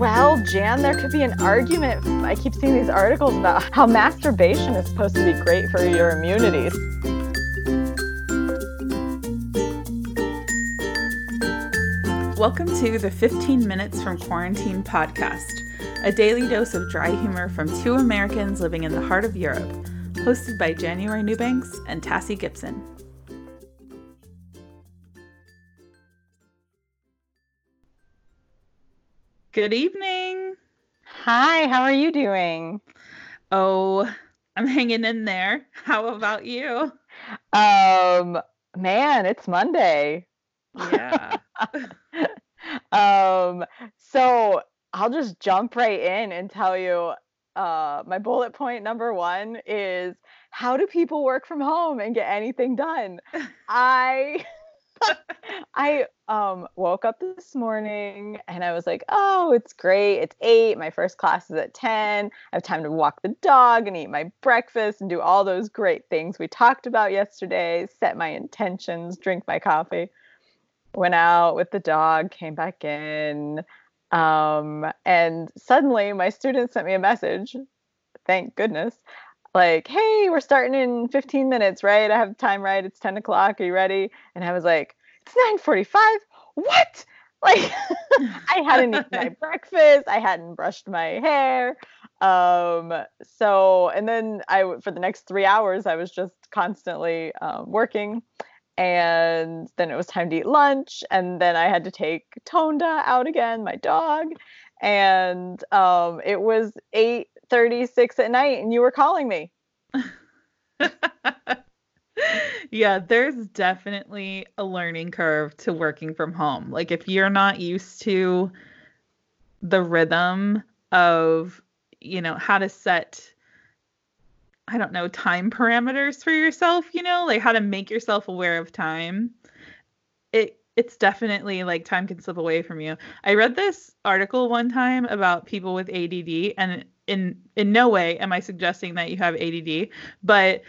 Well, Jan, there could be an argument. I keep seeing these articles about how masturbation is supposed to be great for your immunity. Welcome to the 15 Minutes from Quarantine podcast, a daily dose of dry humor from two Americans living in the heart of Europe, hosted by January Newbanks and Tassie Gibson. Good evening. Hi, how are you doing? Oh, I'm hanging in there. How about you? Um, man, it's Monday. Yeah. um, so I'll just jump right in and tell you uh, my bullet point number one is how do people work from home and get anything done? I I um woke up this morning and I was like, oh, it's great. It's eight. My first class is at 10. I have time to walk the dog and eat my breakfast and do all those great things we talked about yesterday, set my intentions, drink my coffee. Went out with the dog, came back in. Um, and suddenly my student sent me a message. Thank goodness. Like, hey, we're starting in 15 minutes, right? I have time, right? It's 10 o'clock. Are you ready? And I was like, it's 9:45. What? Like I hadn't eaten my breakfast, I hadn't brushed my hair. Um, so and then I for the next three hours I was just constantly um, working. And then it was time to eat lunch, and then I had to take Tonda out again, my dog. And um, it was 8:36 at night, and you were calling me. yeah, there's definitely a learning curve to working from home. Like if you're not used to the rhythm of, you know, how to set I don't know, time parameters for yourself, you know, like how to make yourself aware of time. It it's definitely like time can slip away from you. I read this article one time about people with ADD and in in no way am I suggesting that you have ADD, but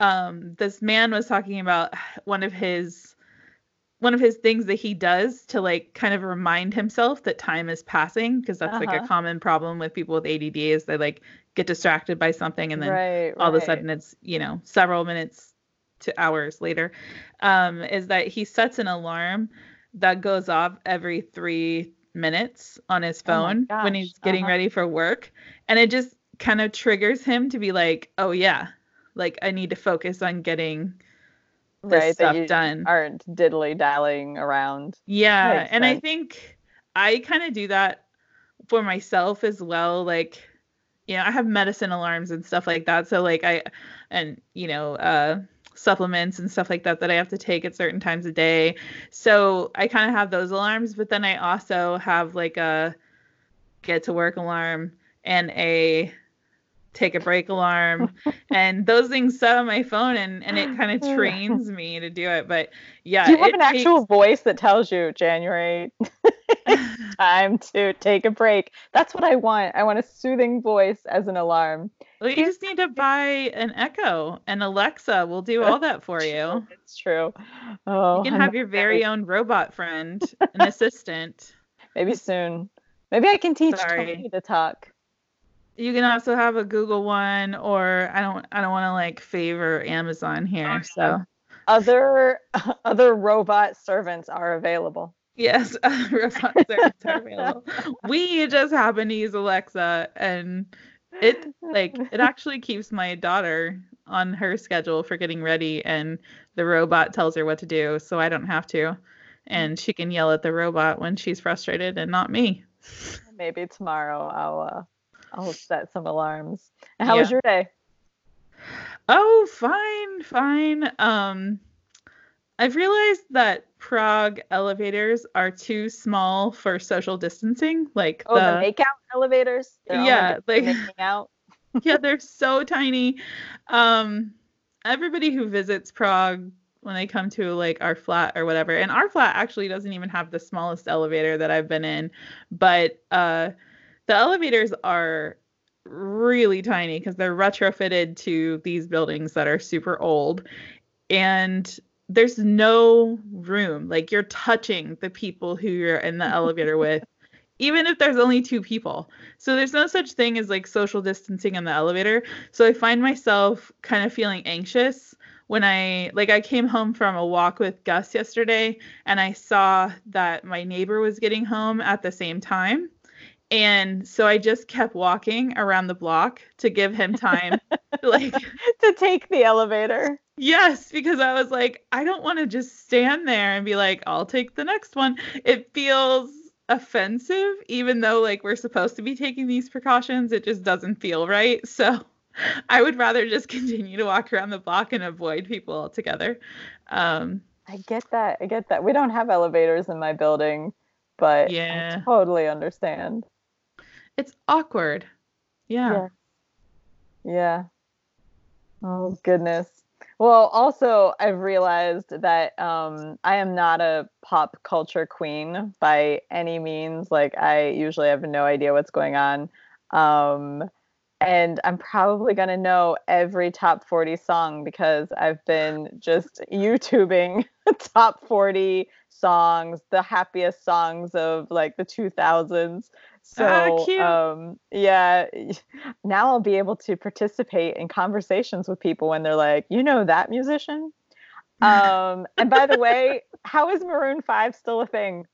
um, this man was talking about one of his one of his things that he does to like kind of remind himself that time is passing because that's uh-huh. like a uh-huh. common problem with people with ADD is they like get distracted by something and then right, all right. of a sudden it's you know several minutes to hours later um, is that he sets an alarm that goes off every three minutes on his oh phone oh when he's getting uh-huh. ready for work and it just kind of triggers him to be like oh yeah like I need to focus on getting this right, stuff done. Aren't diddly dallying around. Yeah, and sense. I think I kind of do that for myself as well. Like, you know, I have medicine alarms and stuff like that. So like I, and you know, uh, supplements and stuff like that that I have to take at certain times a day. So I kind of have those alarms, but then I also have like a get to work alarm and a take a break alarm and those things set on my phone and and it kind of trains me to do it but yeah do you have an takes... actual voice that tells you january time to take a break that's what i want. I want a soothing voice as an alarm well you just need to buy an echo and alexa will do all that for you it's true oh you can have your very own robot friend an assistant maybe soon maybe i can teach Sorry. to talk you can also have a Google one, or I don't I don't want to like favor Amazon here. Oh, so other other robot servants are available. Yes, robot servants are available. We just happen to use Alexa, and it like it actually keeps my daughter on her schedule for getting ready, and the robot tells her what to do, so I don't have to, and she can yell at the robot when she's frustrated, and not me. Maybe tomorrow I'll uh, I'll set some alarms. How yeah. was your day? Oh, fine, fine. Um, I've realized that Prague elevators are too small for social distancing. Like oh, the, the makeout elevators. They're yeah, like out. yeah, they're so tiny. Um, everybody who visits Prague when they come to like our flat or whatever, and our flat actually doesn't even have the smallest elevator that I've been in, but uh the elevators are really tiny because they're retrofitted to these buildings that are super old and there's no room like you're touching the people who you're in the elevator with even if there's only two people. So there's no such thing as like social distancing in the elevator. So I find myself kind of feeling anxious when I like I came home from a walk with Gus yesterday and I saw that my neighbor was getting home at the same time. And so I just kept walking around the block to give him time like to take the elevator. Yes, because I was like I don't want to just stand there and be like I'll take the next one. It feels offensive even though like we're supposed to be taking these precautions it just doesn't feel right. So i would rather just continue to walk around the block and avoid people altogether. Um i get that i get that. We don't have elevators in my building but yeah. I totally understand it's awkward yeah yeah, yeah. oh goodness well, also I've realized that um, I am not a pop culture queen by any means. Like I usually have no idea what's going on. Um, and I'm probably gonna know every top 40 song because I've been just YouTubing top 40 songs, the happiest songs of like the 2000s. So ah, um, yeah, now I'll be able to participate in conversations with people when they're like, you know that musician. Um, and by the way, how is Maroon Five still a thing?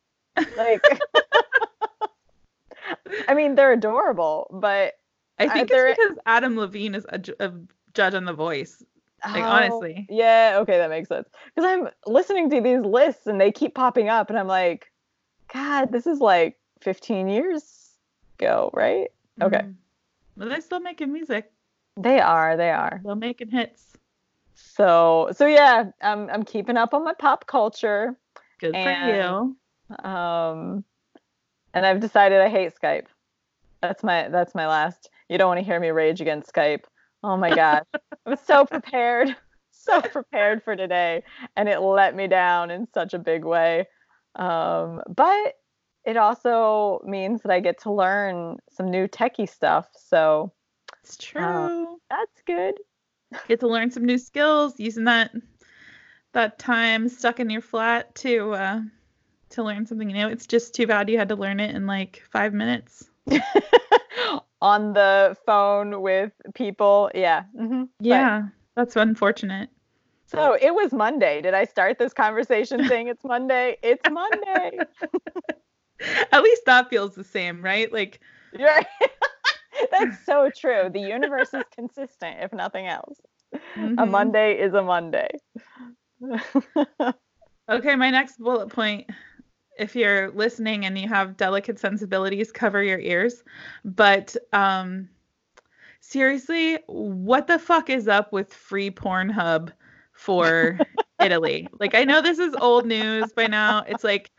Like, I mean, they're adorable, but I think it's because Adam Levine is a, a judge on The Voice. Like oh, honestly. Yeah. Okay, that makes sense. Because I'm listening to these lists and they keep popping up, and I'm like, God, this is like 15 years ago, right? Okay. Mm. But they're still making music. They are, they are. They're making hits. So so yeah, I'm I'm keeping up on my pop culture. Good and, for you. Um and I've decided I hate Skype. That's my that's my last. You don't want to hear me rage against Skype. Oh my gosh. I was so prepared. So prepared for today and it let me down in such a big way. Um, but it also means that I get to learn some new techie stuff. So it's uh, true. Uh, that's good. Get to learn some new skills using that that time stuck in your flat to uh, to learn something new. It's just too bad you had to learn it in like five minutes. On the phone with people. Yeah. Mm-hmm. Yeah. But, that's unfortunate. So it was Monday. Did I start this conversation saying it's Monday? It's Monday. At least that feels the same, right? Like Right. That's so true. The universe is consistent, if nothing else. Mm-hmm. A Monday is a Monday. okay, my next bullet point. If you're listening and you have delicate sensibilities, cover your ears. But um, seriously, what the fuck is up with free Pornhub for Italy? Like, I know this is old news by now. It's like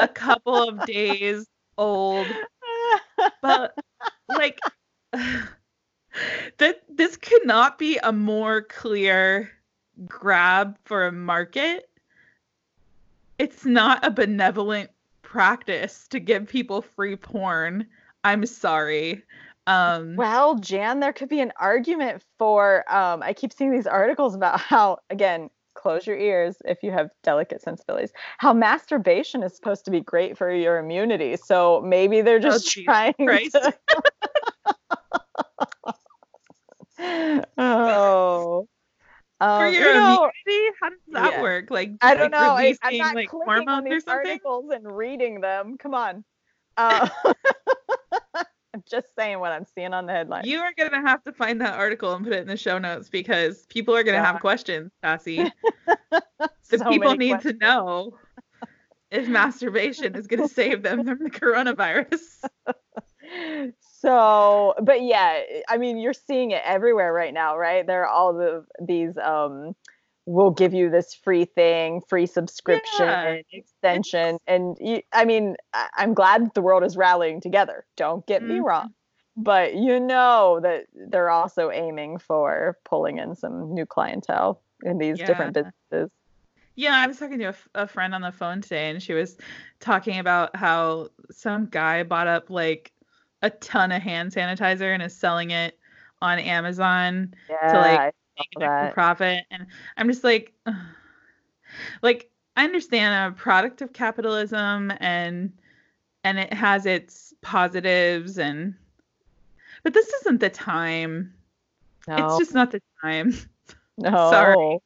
a couple of days old. But like that this could not be a more clear grab for a market. It's not a benevolent practice to give people free porn. I'm sorry. Um, well, Jan, there could be an argument for. Um, I keep seeing these articles about how, again, close your ears if you have delicate sensibilities. How masturbation is supposed to be great for your immunity. So maybe they're just oh, trying Christ. to. oh. Um, for your you know, immunity, how does that yeah. work? Like, I don't know. I, am not like clicking on these articles and reading them. Come on. Uh, I'm just saying what I'm seeing on the headline. You are gonna have to find that article and put it in the show notes because people are gonna yeah. have questions, Cassie. the people need questions. to know if masturbation is gonna save them from the coronavirus. So, but yeah, I mean, you're seeing it everywhere right now, right? There are all the these um we'll give you this free thing, free subscription, yeah. extension. And you, I mean, I, am glad the world is rallying together. Don't get mm-hmm. me wrong. But you know that they're also aiming for pulling in some new clientele in these yeah. different businesses. Yeah, I was talking to a, a friend on the phone today, and she was talking about how some guy bought up like a ton of hand sanitizer and is selling it on Amazon yeah, to like for profit and i'm just like ugh. like i understand a product of capitalism and and it has its positives and but this isn't the time. No. It's just not the time. no. sorry.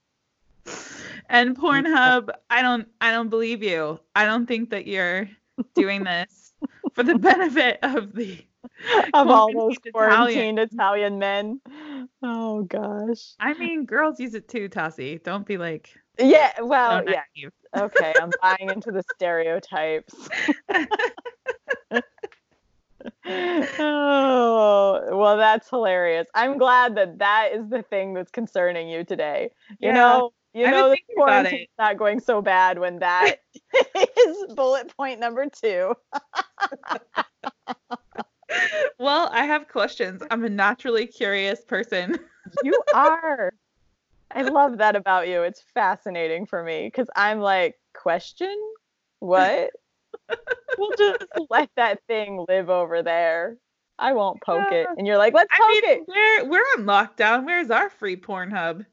And Pornhub, I don't I don't believe you. I don't think that you're doing this for the benefit of the of all those quarantined Italian. Italian men. Oh gosh. I mean, girls use it too, Tassie. Don't be like Yeah, so well, yeah. Okay, I'm buying into the stereotypes. oh, well, that's hilarious. I'm glad that that is the thing that's concerning you today. You Yeah, know, you I've know, the quarantine's not going so bad when that is bullet point number two. well, I have questions. I'm a naturally curious person. You are. I love that about you. It's fascinating for me because I'm like, question? What? we'll just let that thing live over there. I won't poke it. And you're like, let's poke I mean, it. we're we're on lockdown. Where's our free Pornhub?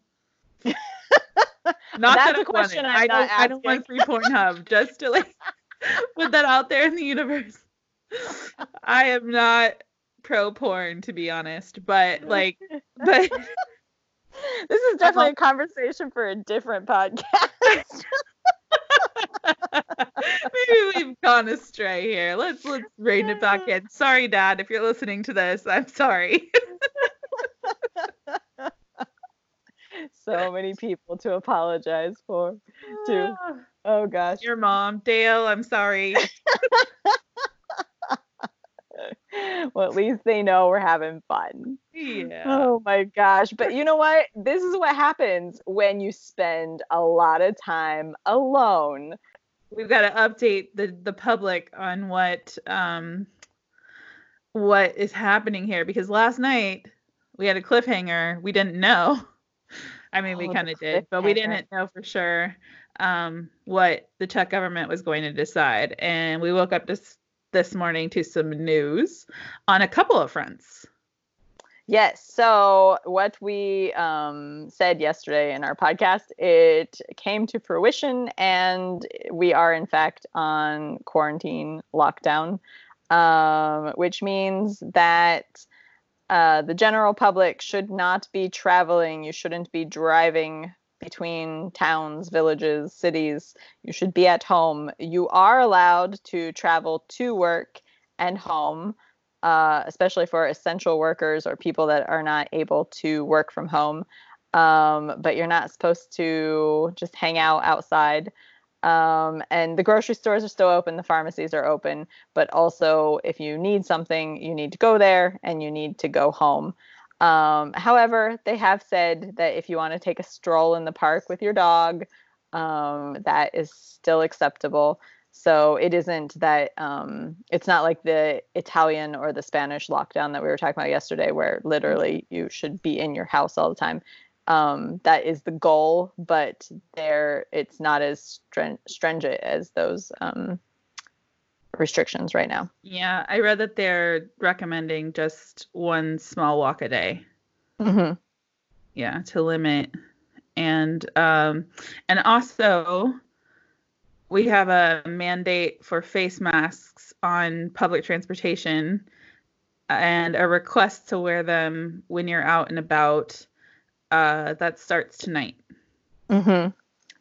Not That's that a I question want it. I'm I not don't. I don't want free Pornhub. Just to like put that out there in the universe. I am not pro porn to be honest, but like, but This is definitely a conversation for a different podcast. maybe we've gone astray here. Let's let's rein it back in. Sorry, Dad, if you're listening to this, I'm sorry. So many people to apologize for. Too. Oh gosh. Your mom, Dale, I'm sorry. well, at least they know we're having fun. Yeah. Oh my gosh. But you know what? This is what happens when you spend a lot of time alone. We've got to update the the public on what um what is happening here because last night we had a cliffhanger. We didn't know. I mean, we Oh, kind of did, but we didn't know for sure um, what the Czech government was going to decide. And we woke up this this morning to some news on a couple of fronts. Yes. So what we um, said yesterday in our podcast, it came to fruition, and we are in fact on quarantine lockdown, um, which means that uh, the general public should not be traveling. You shouldn't be driving between towns, villages, cities. You should be at home. You are allowed to travel to work and home uh, especially for essential workers or people that are not able to work from home. Um, but you're not supposed to just hang out outside. Um, and the grocery stores are still open, the pharmacies are open, but also if you need something, you need to go there and you need to go home. Um, however, they have said that if you want to take a stroll in the park with your dog, um, that is still acceptable. So it isn't that um, it's not like the Italian or the Spanish lockdown that we were talking about yesterday, where literally you should be in your house all the time. Um, that is the goal, but there it's not as stren- stringent as those um, restrictions right now. Yeah, I read that they're recommending just one small walk a day. hmm yeah to limit and um and also we have a mandate for face masks on public transportation and a request to wear them when you're out and about uh that starts tonight hmm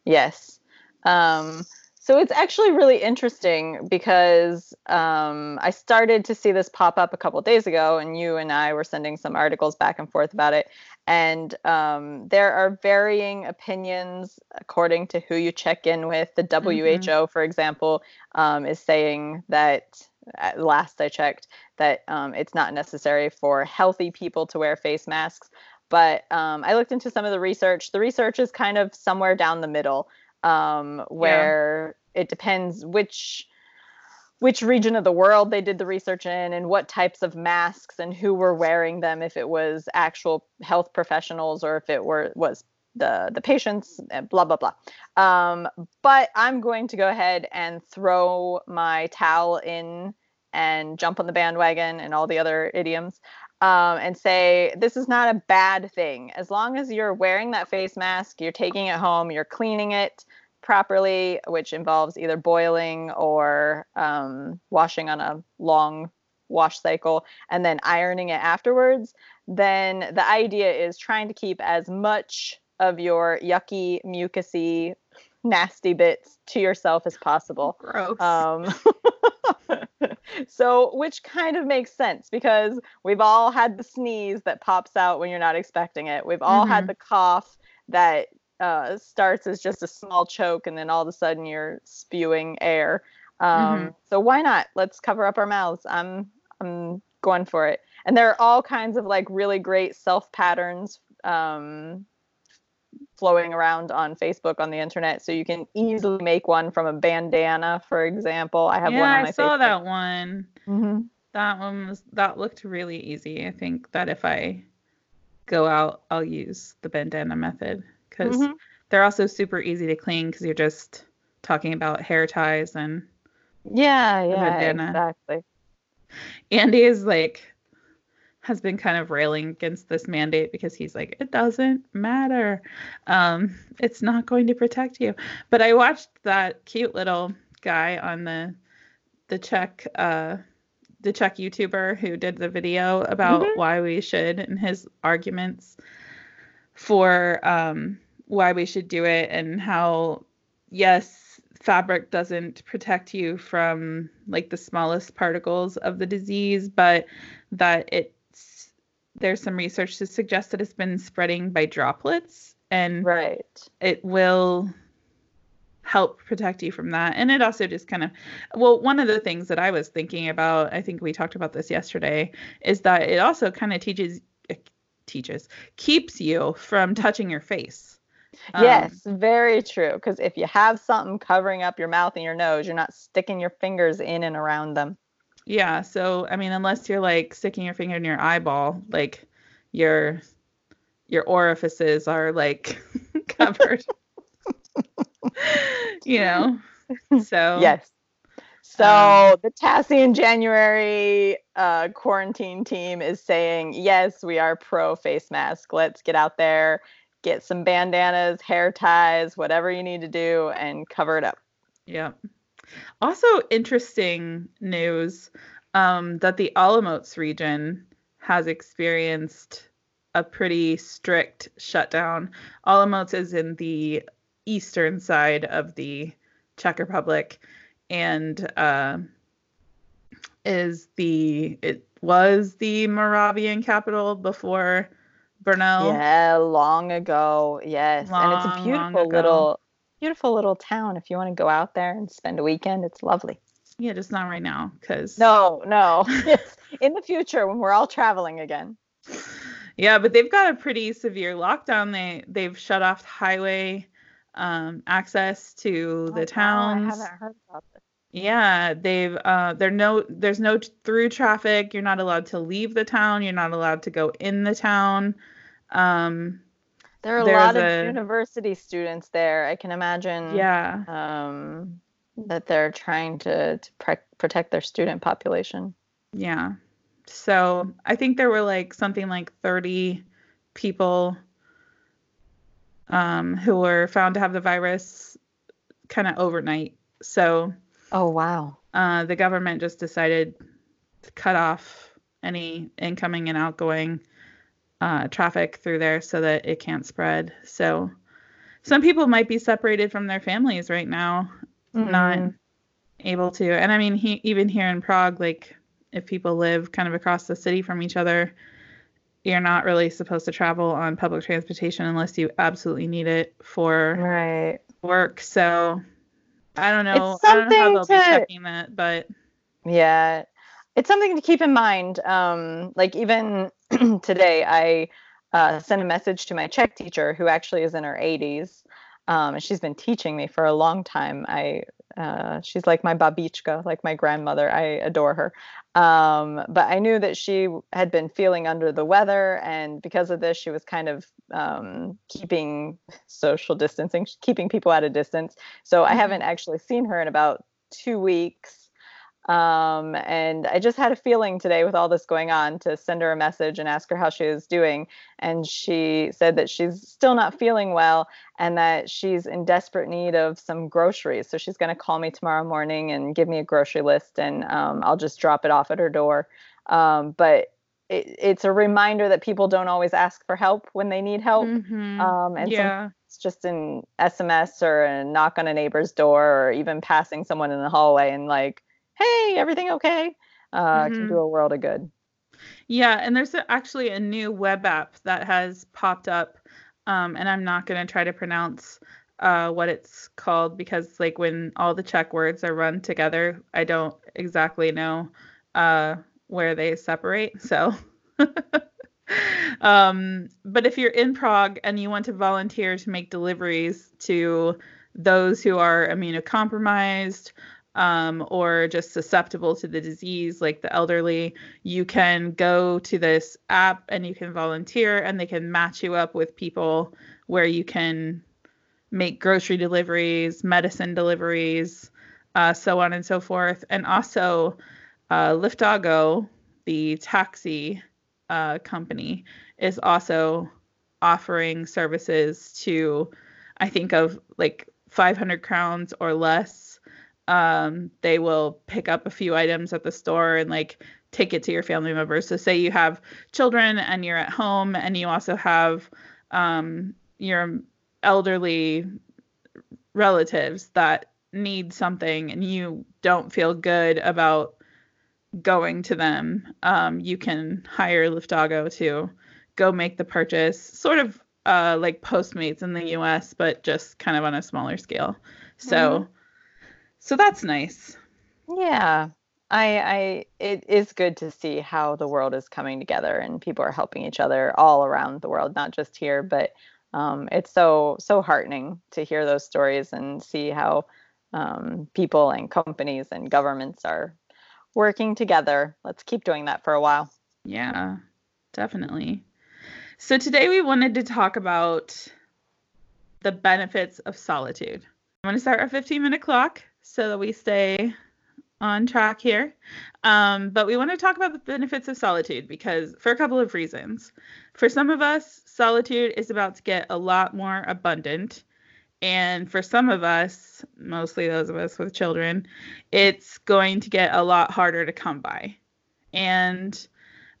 Yes. Um, so it's actually really interesting because um, I started to see this pop up a couple days ago, and you and I were sending some articles back and forth about it. And um, there are varying opinions according to who you check in with. The WHO, for example, um, is saying that, at last I checked, that um, it's not necessary for healthy people to wear face masks. But um, I looked into some of the research. The research is kind of somewhere down the middle, um, where it depends which which region of the world they did the research in and what types of masks and who were wearing them if it was actual health professionals or if it were was the the patients blah blah blah. Um, but i'm going to go ahead and throw my towel in and jump on the bandwagon and all the other idioms um, and say this is not a bad thing. As long as you're wearing that face mask you're taking it home you're cleaning it properly, which involves either boiling or um, washing on a long wash cycle and then ironing it afterwards, then the idea is trying to keep as much of your yucky, mucusy, nasty bits to yourself as possible. Gross. Um, so, which kind of makes sense because we've all had the sneeze that pops out when you're not expecting it. We've all Mhm. had the cough that uh, starts as just a small choke and then all of a sudden you're spewing air. Um, Mhm. So why not? Let's cover up our mouths. I'm I'm going for it. And there are all kinds of like really great self patterns um, flowing around on Facebook on the internet, so you can easily make one from a bandana, for example. I have yeah, one on I saw Facebook. that one. hmm That one was that looked really easy. I think that if I go out, I'll use the bandana method because Mhm. they're also super easy to clean because you're just talking about hair ties and Yeah, yeah, bandana. exactly. Andy is like has been kind of railing against this mandate because he's like it doesn't matter um it's not going to protect you but i watched that cute little guy on the the czech uh the czech youtuber who did the video about Mhm. why we should and his arguments for um why we should do it and how yes fabric doesn't protect you from like the smallest particles of the disease but that it's there's some research to suggest that it's been spreading by droplets and Right. it will help protect you from that and it also just kind of well one of the things that i was thinking about i think we talked about this yesterday is that it also kind of teaches uh, teaches keeps you from touching your face Um, yes, very true. Because if you have something covering up your mouth and your nose, you're not sticking your fingers in and around them. Yeah, so I mean, unless you're like sticking your finger in your eyeball, like your your orifices are like covered. you know. So Yes. So Um, the Tassie in January uh, quarantine team is saying, yes, we are pro face mask. Let's get out there, get some bandanas, hair ties, whatever you need to do, and cover it up. Yeah. Also interesting news um, that the Olomouc region has experienced a pretty strict shutdown. Olomouc is in the eastern side of the Czech Republic and uh, is the it was the Moravian capital before Brno. Yeah, long ago. Yes. and it's a long beautiful little beautiful little town. If you want to go out there and spend a weekend, it's lovely. Yeah, just not right now because No, no. in the future when we're all traveling again. Yeah, but they've got a pretty severe lockdown. They they've shut off highway um, access to Oh, the wow. I haven't heard about this. Yeah, they've uh there no there's no through traffic. You're not allowed to leave the town. You're not allowed to go in the town. Um There are a lot of a- university students there. I can imagine yeah. um, that they're trying to, to pre- protect their student population. Yeah. So I think there were like something like 30 people um, who were found to have the virus kind of overnight. So Oh, wow. uh, the government just decided to cut off any incoming and outgoing uh, traffic through there so that it can't spread. So some people might be separated from their families right now, not Mm. able to. And I mean, he, even here in Prague, like if people live kind of across the city from each other, you're not really supposed to travel on public transportation unless you absolutely need it for Right. work. So I don't know. It's I don't know how they'll something be to- checking that, but Yeah. It's something to keep in mind. Um, like even today, I uh, sent a message to my Czech teacher who actually is in her 80s. Um, and she's been teaching me for a long time. I uh, she's like my babichka, like my grandmother. I adore her. Um, but I knew that she had been feeling under the weather, and because of this, she was kind of um, keeping social distancing, keeping people at a distance. So I Mhm. haven't actually seen her in about two weeks. Um, and I just had a feeling today with all this going on to send her a message and ask her how she was doing. And she said that she's still not feeling well and that she's in desperate need of some groceries. So she's going to call me tomorrow morning and give me a grocery list, and um, I'll just drop it off at her door. Um, but it, it's a reminder that people don't always ask for help when they need help. Mm-hmm. Um, and yeah. it's just an SMS or a knock on a neighbor's door or even passing someone in the hallway and like, hey, everything okay? Uh, Can Mhm. do a world of good. Yeah, and there's a, actually a new web app that has popped up, um, and I'm not going to try to pronounce uh, what it's called because, like, when all the Czech words are run together, I don't exactly know uh, where they separate. So, um, but if you're in Prague and you want to volunteer to make deliveries to those who are immunocompromised um, or just susceptible to the disease, like the elderly, you can go to this app and you can volunteer, and they can match you up with people where you can make grocery deliveries, medicine deliveries, uh, so on and so forth. And also, uh, Liftago, the taxi uh, company, is also offering services to, I think, of like 500 crowns or less. Um, they will pick up a few items at the store and like take it to your family members. So, say you have children and you're at home, and you also have um, your elderly relatives that need something and you don't feel good about going to them, um, you can hire Liftago to go make the purchase, sort of uh, like Postmates in the US, but just kind of on a smaller scale. So, so that's nice. Yeah. I, I it is good to see how the world is coming together and people are helping each other all around the world, not just here, but um, it's so so heartening to hear those stories and see how um, people and companies and governments are working together. Let's keep doing that for a while. Yeah, definitely. So today we wanted to talk about the benefits of solitude. I'm going to start our 15 minute clock so that we stay on track here. Um, but we want to talk about the benefits of solitude because, for a couple of reasons. For some of us, solitude is about to get a lot more abundant. And for some of us, mostly those of us with children, it's going to get a lot harder to come by. And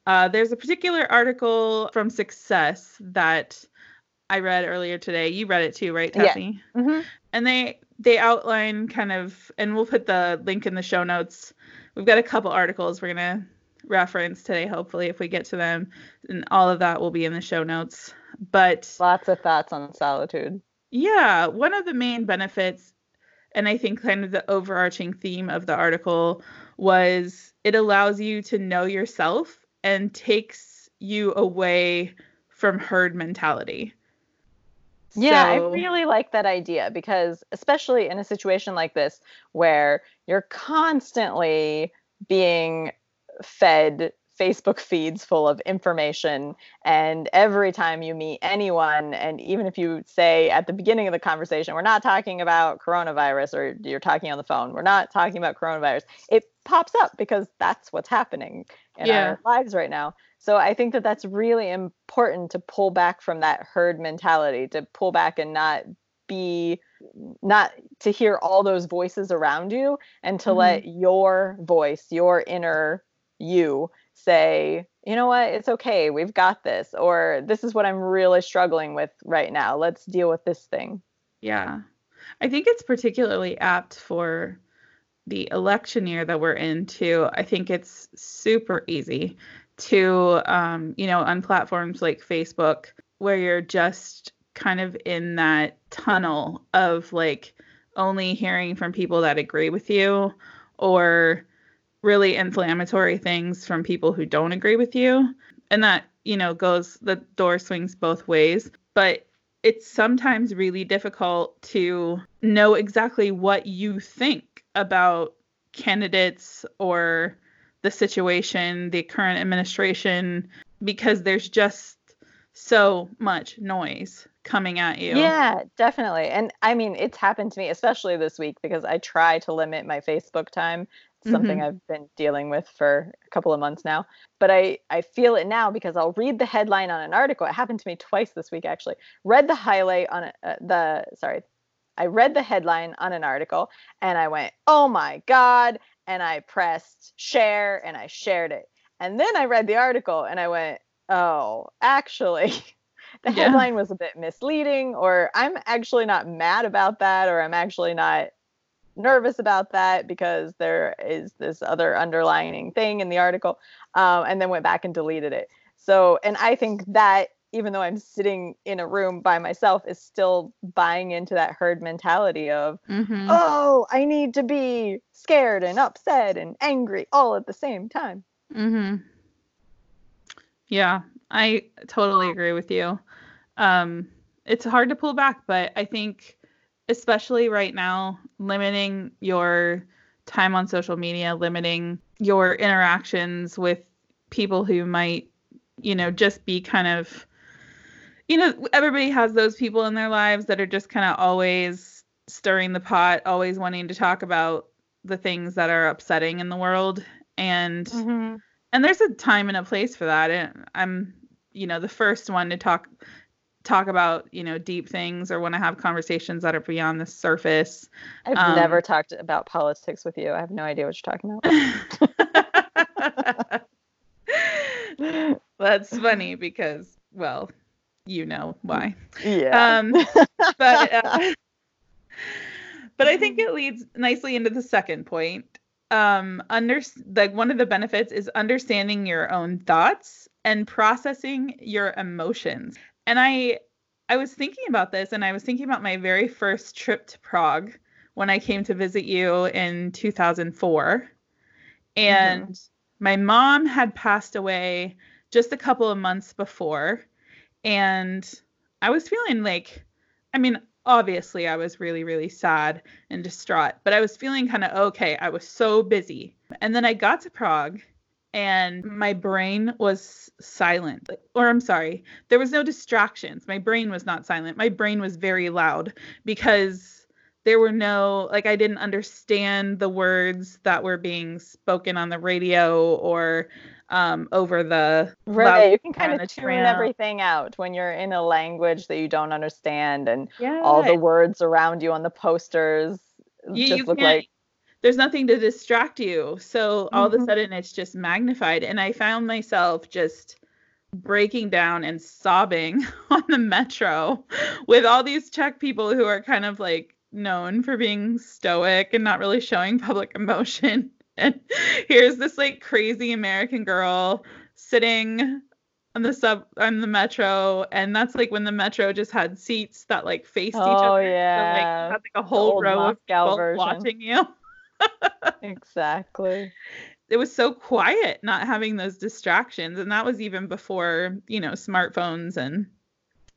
uh, there's a particular article from Success that I read earlier today. You read it too, right, Yeah. Tessie? Mm-hmm. and they they outline kind of and we'll put the link in the show notes. We've got a couple articles we're going to reference today hopefully if we get to them and all of that will be in the show notes. But Lots of thoughts on solitude. yeah one of the main benefits and i think kind of the overarching theme of the article was it allows you to know yourself and takes you away from herd mentality Yeah, I really like that idea because, especially in a situation like this where you're constantly being fed Facebook feeds full of information, and every time you meet anyone, and even if you say at the beginning of the conversation, we're not talking about coronavirus, or you're talking on the phone, we're not talking about coronavirus, it pops up because that's what's happening in Yeah. our lives right now. So I think that that's really important to pull back from that herd mentality, to pull back and not be not to hear all those voices around you and to Mhm. let your voice, your inner you say, you know what, it's okay, we've got this, or this is what I'm really struggling with right now. Let's deal with this thing. Yeah. I think it's particularly apt for the election year that we're in too. I think it's super easy to um, you know, on platforms like Facebook where you're just kind of in that tunnel of like only hearing from people that agree with you or really inflammatory things from people who don't agree with you. And that, you know, goes the door swings both ways. But it's sometimes really difficult to know exactly what you think about candidates or the situation, the current administration, because there's just so much noise coming at you. Yeah, definitely. And I mean, it's happened to me, especially this week, because I try to limit my Facebook time something Mhm. I've been dealing with for a couple of months now. But I I feel it now because I'll read the headline on an article. It happened to me twice this week actually. Read the highlight on a, uh, the sorry, I read the headline on an article and I went, "Oh my god." And I pressed share and I shared it. And then I read the article and I went, "Oh, actually the Yeah. headline was a bit misleading or I'm actually not mad about that or I'm actually not nervous about that because there is this other underlining thing in the article um, and then went back and deleted it so and i think that even though i'm sitting in a room by myself is still buying into that herd mentality of Mhm. oh i need to be scared and upset and angry all at the same time Mhm. Yeah, I totally agree with you. Um, it's hard to pull back, but I think, especially right now, limiting your time on social media, limiting your interactions with people who might, you know, just be kind of, you know, everybody has those people in their lives that are just kind of always stirring the pot, always wanting to talk about the things that are upsetting in the world. And mm-hmm. and there's a time and a place for that and i'm you know the first one to talk talk about you know deep things or want to have conversations that are beyond the surface. I've Um, never talked about politics with you. I have no idea what you're talking about. That's funny because well you know why. Yeah. Um but uh, but i think it leads nicely into the second point. Um under like one of the benefits is understanding your own thoughts and processing your emotions and i i was thinking about this and i was thinking about my very first trip to prague when i came to visit you in 2004 and mm-hmm. my mom had passed away just a couple of months before. And i was feeling like i mean obviously i was really really sad and distraught but i was feeling kind of okay. I was so busy. And then i got to prague and my brain was silent. Or i'm sorry there was no distractions. My brain was not silent. My brain was very loud because there were no like i didn't understand the words that were being spoken on the radio or um, over the Right, you can kind of tune everything out when you're in a language that you don't understand, and yeah all the words around you on the posters you, just you look like there's nothing to distract you. So all of a Mhm. sudden it's just magnified. And i found myself just breaking down and sobbing on the metro with all these czech people who are kind of like known for being stoic and not really showing public emotion. And here's this like crazy american girl sitting on the sub on the metro. And that's like when the metro just had seats that like faced each Oh, other. So like yeah, had like a whole row of Moscow people version. watching you exactly. it was so quiet not having those distractions and that was even before you know smartphones and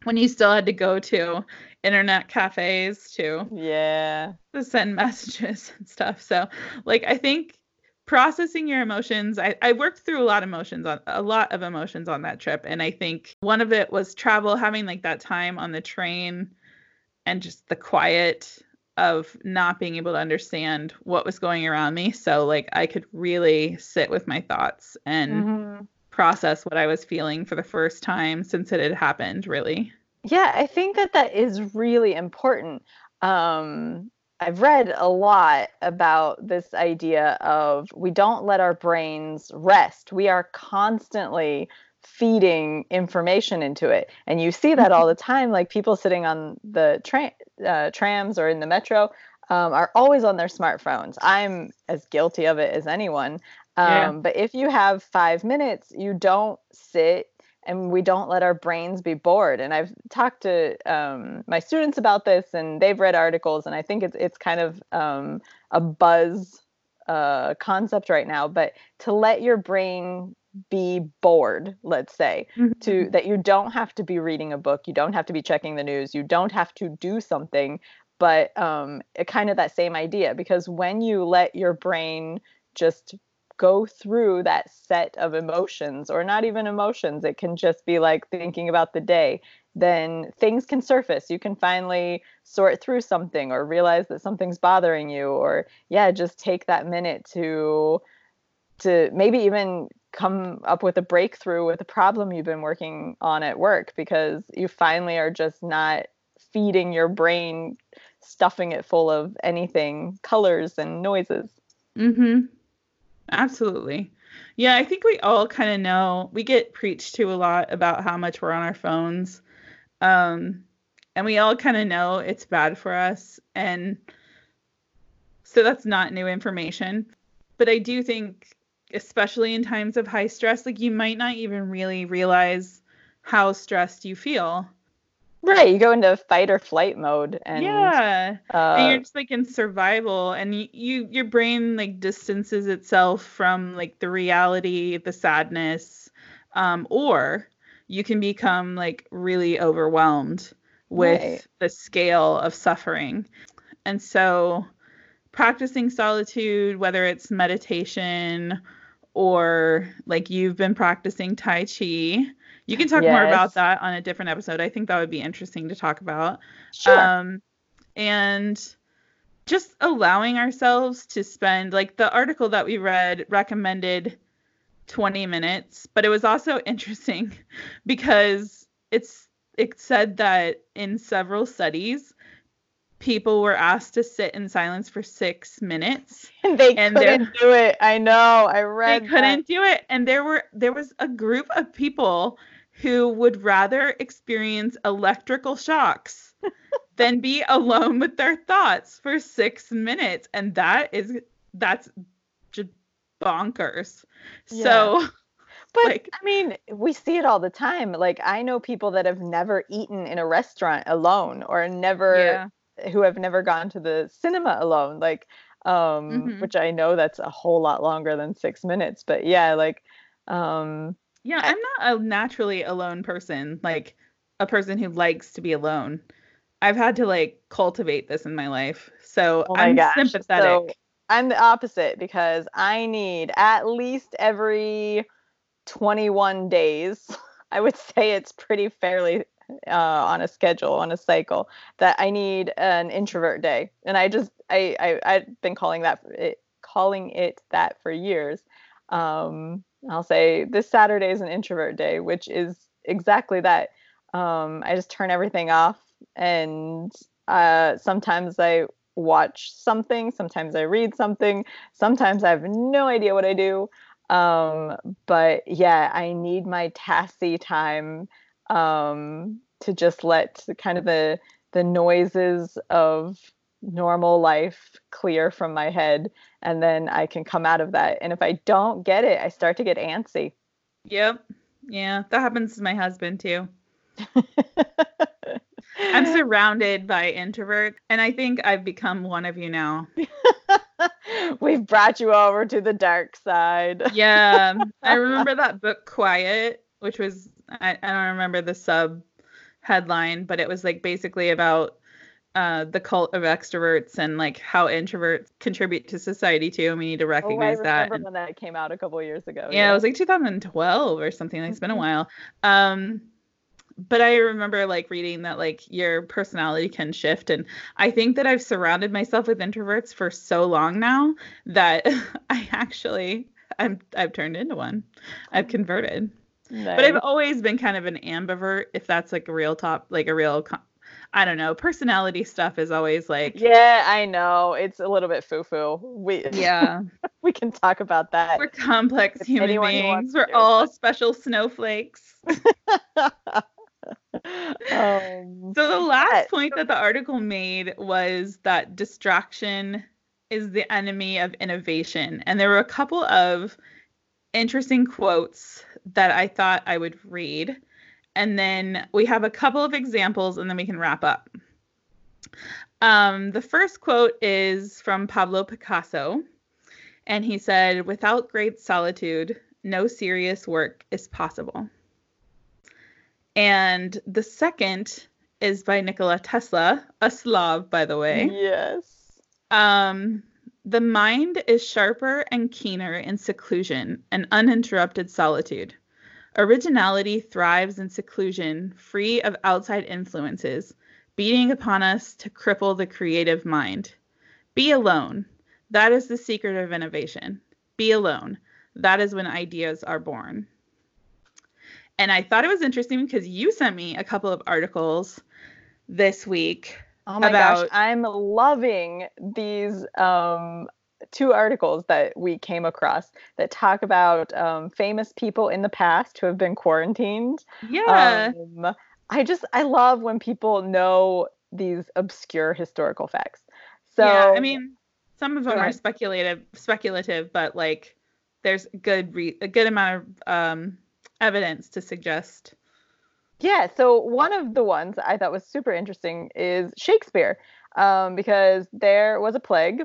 when you still had to go to internet cafes to Yeah. to send messages and stuff so like i think processing your emotions I, I worked through a lot of emotions on a lot of emotions on that trip and i think one of it was travel having like that time on the train and just the quiet of not being able to understand what was going around me so like i could really sit with my thoughts and Mhm. process what i was feeling for the first time since it had happened really Yeah, I think that that is really important. Um, I've read a lot about this idea of we don't let our brains rest. We are constantly feeding information into it. And you see that all the time, like people sitting on the tra- uh, trams or in the metro um, are always on their smartphones. I'm as guilty of it as anyone. Um, Yeah. But if you have five minutes, you don't sit and we don't let our brains be bored. And I've talked to um, my students about this, and they've read articles, and I think it's it's kind of um, a buzz uh, concept right now. But to let your brain be bored, let's say, to that you don't have to be reading a book, you don't have to be checking the news, you don't have to do something, but um, it kind of that same idea because when you let your brain just go through that set of emotions or not even emotions it can just be like thinking about the day then things can surface. You can finally sort through something or realize that something's bothering you or yeah just take that minute to to maybe even come up with a breakthrough with a problem you've been working on at work because you finally are just not feeding your brain stuffing it full of anything colors and noises. Mhm absolutely. Yeah i think we all kind of know we get preached to a lot about how much we're on our phones um and we all kind of know it's bad for us and so that's not new information. But i do think especially in times of high stress, like you might not even really realize how stressed you feel. Right, you go into fight or flight mode, and yeah, uh, and you're just like in survival, and you, you your brain like distances itself from like the reality, the sadness, um, or you can become like really overwhelmed with right. the scale of suffering, and so practicing solitude, whether it's meditation or like you've been practicing Tai Chi. You can talk yes. more about that on a different episode. I think that would be interesting to talk about. Sure. Um, and just allowing ourselves to spend, like the article that we read recommended 20 minutes, but it was also interesting because it's it said that in several studies people were asked to sit in silence for six minutes. And they and couldn't do it. I know. I read. They couldn't do it, and there were there was a group of people who would rather experience electrical shocks than be alone with their thoughts for six minutes, and that is that's just bonkers. Yeah. So. But like, I mean, we see it all the time. Like I know people that have never eaten in a restaurant alone or never yeah who have never gone to the cinema alone like um mm-hmm. which i know that's a whole lot longer than six minutes but yeah like um yeah i'm not a naturally alone person like a person who likes to be alone i've had to like cultivate this in my life so oh my i'm gosh. sympathetic so i'm the opposite because i need at least every 21 days i would say it's pretty fairly uh, on a schedule on a cycle that I need an introvert day, and I just I, I I've been calling that it, calling it that for years. Um, I'll say this Saturday is an introvert day, which is exactly that. Um, I just turn everything off, and uh, sometimes I watch something, sometimes I read something, sometimes I have no idea what I do. Um, but yeah, I need my Tassie time um, to just let kind of the the noises of normal life clear from my head and then I can come out of that. And if I don't get it, I start to get antsy. Yep. Yeah, that happens to my husband too. I'm surrounded by introverts and I think I've become one of you now. We've brought you over to the dark side. yeah. I remember that book Quiet, which was I, I don't remember the sub headline, but it was like basically about uh, the cult of extroverts and like how introverts contribute to society too. And we need to recognize oh, I remember that. when that came out a couple years ago. Yeah, yeah, it was like 2012 or something. Like, it's been a mm-hmm. while. Um, but I remember like reading that like your personality can shift, and I think that I've surrounded myself with introverts for so long now that I actually I'm I've turned into one. I've converted. Nice. But I've always been kind of an ambivert, if that's like a real top, like a real, I don't know, personality stuff is always like. Yeah, I know. It's a little bit foo foo. We yeah, we can talk about that. We're complex human beings. We're all special snowflakes. um, so the last point that the article made was that distraction is the enemy of innovation, and there were a couple of interesting quotes that I thought I would read. And then we have a couple of examples and then we can wrap up. Um, the first quote is from Pablo Picasso. And he said, Without great solitude, no serious work is possible. And the second is by Nikola Tesla, a Slav, by the way. Yes. Um, The mind is sharper and keener in seclusion and uninterrupted solitude. Originality thrives in seclusion, free of outside influences, beating upon us to cripple the creative mind. Be alone. That is the secret of innovation. Be alone. That is when ideas are born. And I thought it was interesting because you sent me a couple of articles this week. Oh my about... gosh, I'm loving these um, two articles that we came across that talk about um, famous people in the past who have been quarantined. Yeah. Um, I just I love when people know these obscure historical facts. So yeah, I mean, some of them are speculative, speculative, but like there's good re- a good amount of um, evidence to suggest. Yeah, so one of the ones I thought was super interesting is Shakespeare, um, because there was a plague,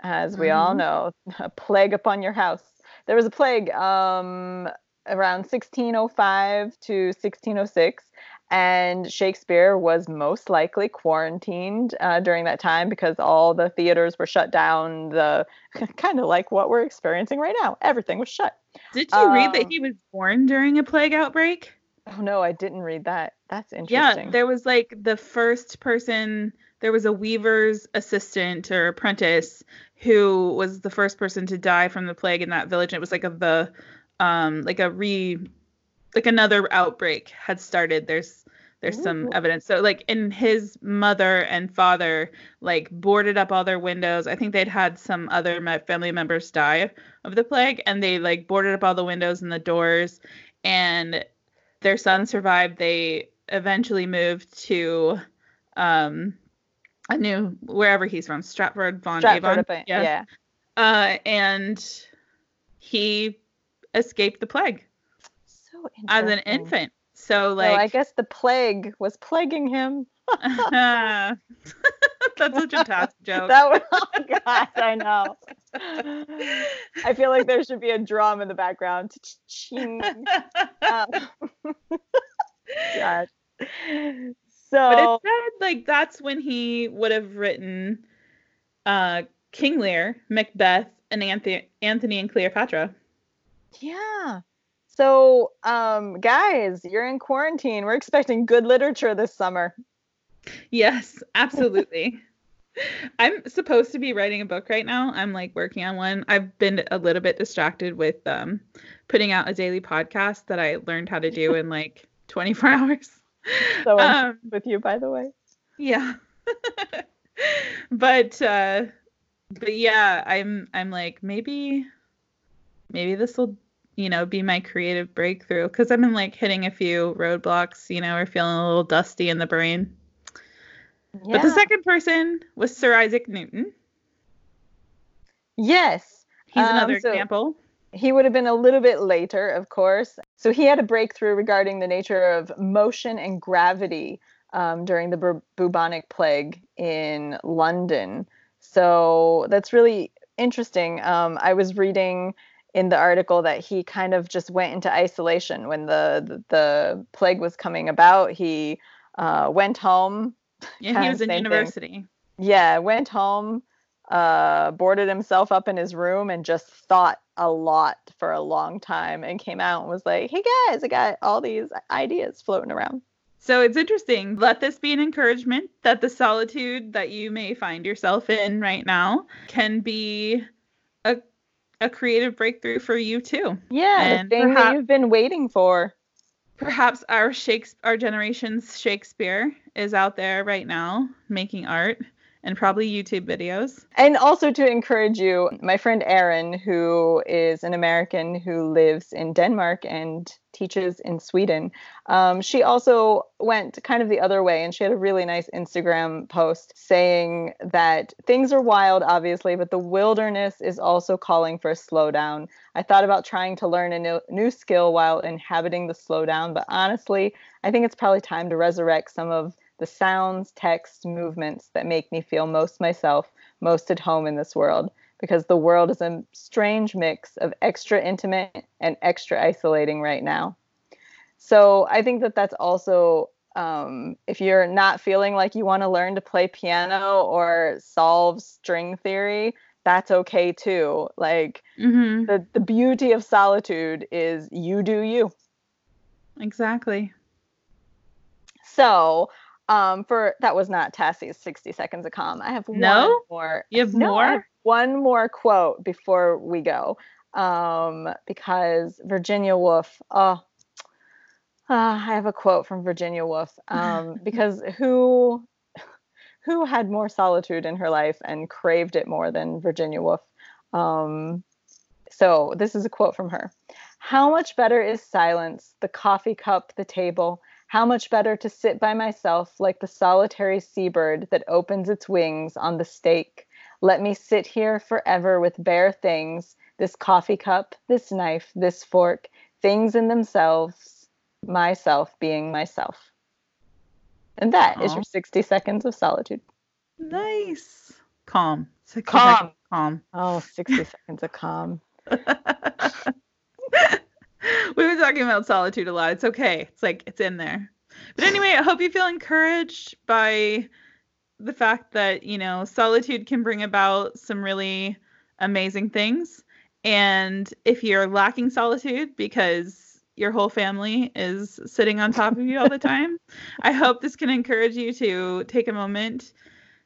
as we mm-hmm. all know, a plague upon your house. There was a plague um, around 1605 to 1606, and Shakespeare was most likely quarantined uh, during that time because all the theaters were shut down. The kind of like what we're experiencing right now, everything was shut. Did you um, read that um, he was born during a plague outbreak? Oh no, I didn't read that. That's interesting. Yeah, there was like the first person. There was a weaver's assistant or apprentice who was the first person to die from the plague in that village. And it was like a the um like a re like another outbreak had started. There's there's Ooh. some evidence. So like in his mother and father like boarded up all their windows. I think they'd had some other family members die of the plague and they like boarded up all the windows and the doors and their son survived. They eventually moved to um a new wherever he's from, Stratford von Stratford Avon. Yeah. yeah. Uh, and he escaped the plague as an infant. So like so I guess the plague was plaguing him. That's such a tough joke. That was oh gosh, I know. I feel like there should be a drum in the background. um, gosh. But it said like that's when he would have written uh King Lear, Macbeth, and Antony Antony and Cleopatra. Yeah. So, um, guys, you're in quarantine. We're expecting good literature this summer. Yes, absolutely. I'm supposed to be writing a book right now. I'm like working on one. I've been a little bit distracted with um, putting out a daily podcast that I learned how to do in like 24 hours. So um, with you, by the way. Yeah. but uh, but yeah, I'm I'm like maybe maybe this will you know, be my creative breakthrough because I've been like hitting a few roadblocks, you know, or feeling a little dusty in the brain. Yeah. But the second person was Sir Isaac Newton. Yes. He's um, another so example. He would have been a little bit later, of course. So he had a breakthrough regarding the nature of motion and gravity um, during the bu- bubonic plague in London. So that's really interesting. Um, I was reading in the article that he kind of just went into isolation when the the, the plague was coming about. He uh, went home. Yeah, he was in university. Thing. Yeah, went home, uh, boarded himself up in his room, and just thought a lot for a long time, and came out and was like, "Hey guys, I got all these ideas floating around." So it's interesting. Let this be an encouragement that the solitude that you may find yourself in right now can be a a creative breakthrough for you too. Yeah, and the thing perhaps, that you've been waiting for. Perhaps our Shakespeare, our generation's Shakespeare is out there right now making art and probably YouTube videos. And also to encourage you, my friend Erin, who is an American who lives in Denmark and teaches in Sweden, um, she also went kind of the other way and she had a really nice Instagram post saying that things are wild, obviously, but the wilderness is also calling for a slowdown. I thought about trying to learn a new, new skill while inhabiting the slowdown, but honestly, I think it's probably time to resurrect some of the sounds, texts, movements that make me feel most myself, most at home in this world, because the world is a strange mix of extra intimate and extra isolating right now. So I think that that's also, um, if you're not feeling like you want to learn to play piano or solve string theory, that's okay too. Like Mm-hmm. the the beauty of solitude is you do you. Exactly. So, um, for that was not Tassie's 60 seconds of calm. I have No? one more. You have No, more? have one more quote before we go. Um, because Virginia Woolf, oh, ah, I have a quote from Virginia Woolf. Um, because who who had more solitude in her life and craved it more than Virginia Woolf? Um, so this is a quote from her. How much better is silence, the coffee cup, the table? How much better to sit by myself like the solitary seabird that opens its wings on the stake. Let me sit here forever with bare things this coffee cup, this knife, this fork, things in themselves, myself being myself. And that is Aw. your 60 seconds of solitude. Nice. Calm. 60 Calm. Calm. Oh, 60 seconds of calm. We've been talking about solitude a lot. It's okay. It's like it's in there. But anyway, I hope you feel encouraged by the fact that, you know, solitude can bring about some really amazing things. And if you're lacking solitude because your whole family is sitting on top of you all the time, I hope this can encourage you to take a moment,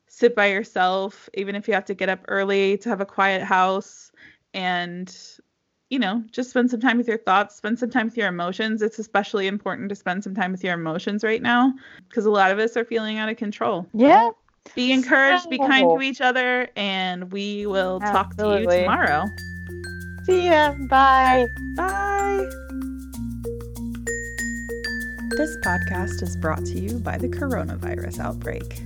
sit by yourself, even if you have to get up early to have a quiet house and you know, just spend some time with your thoughts, spend some time with your emotions. It's especially important to spend some time with your emotions right now because a lot of us are feeling out of control. Yeah. Be encouraged, be kind to each other, and we will talk to you tomorrow. See ya. Bye. Bye. This podcast is brought to you by the coronavirus outbreak.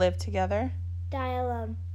Live together. Die alone. Um,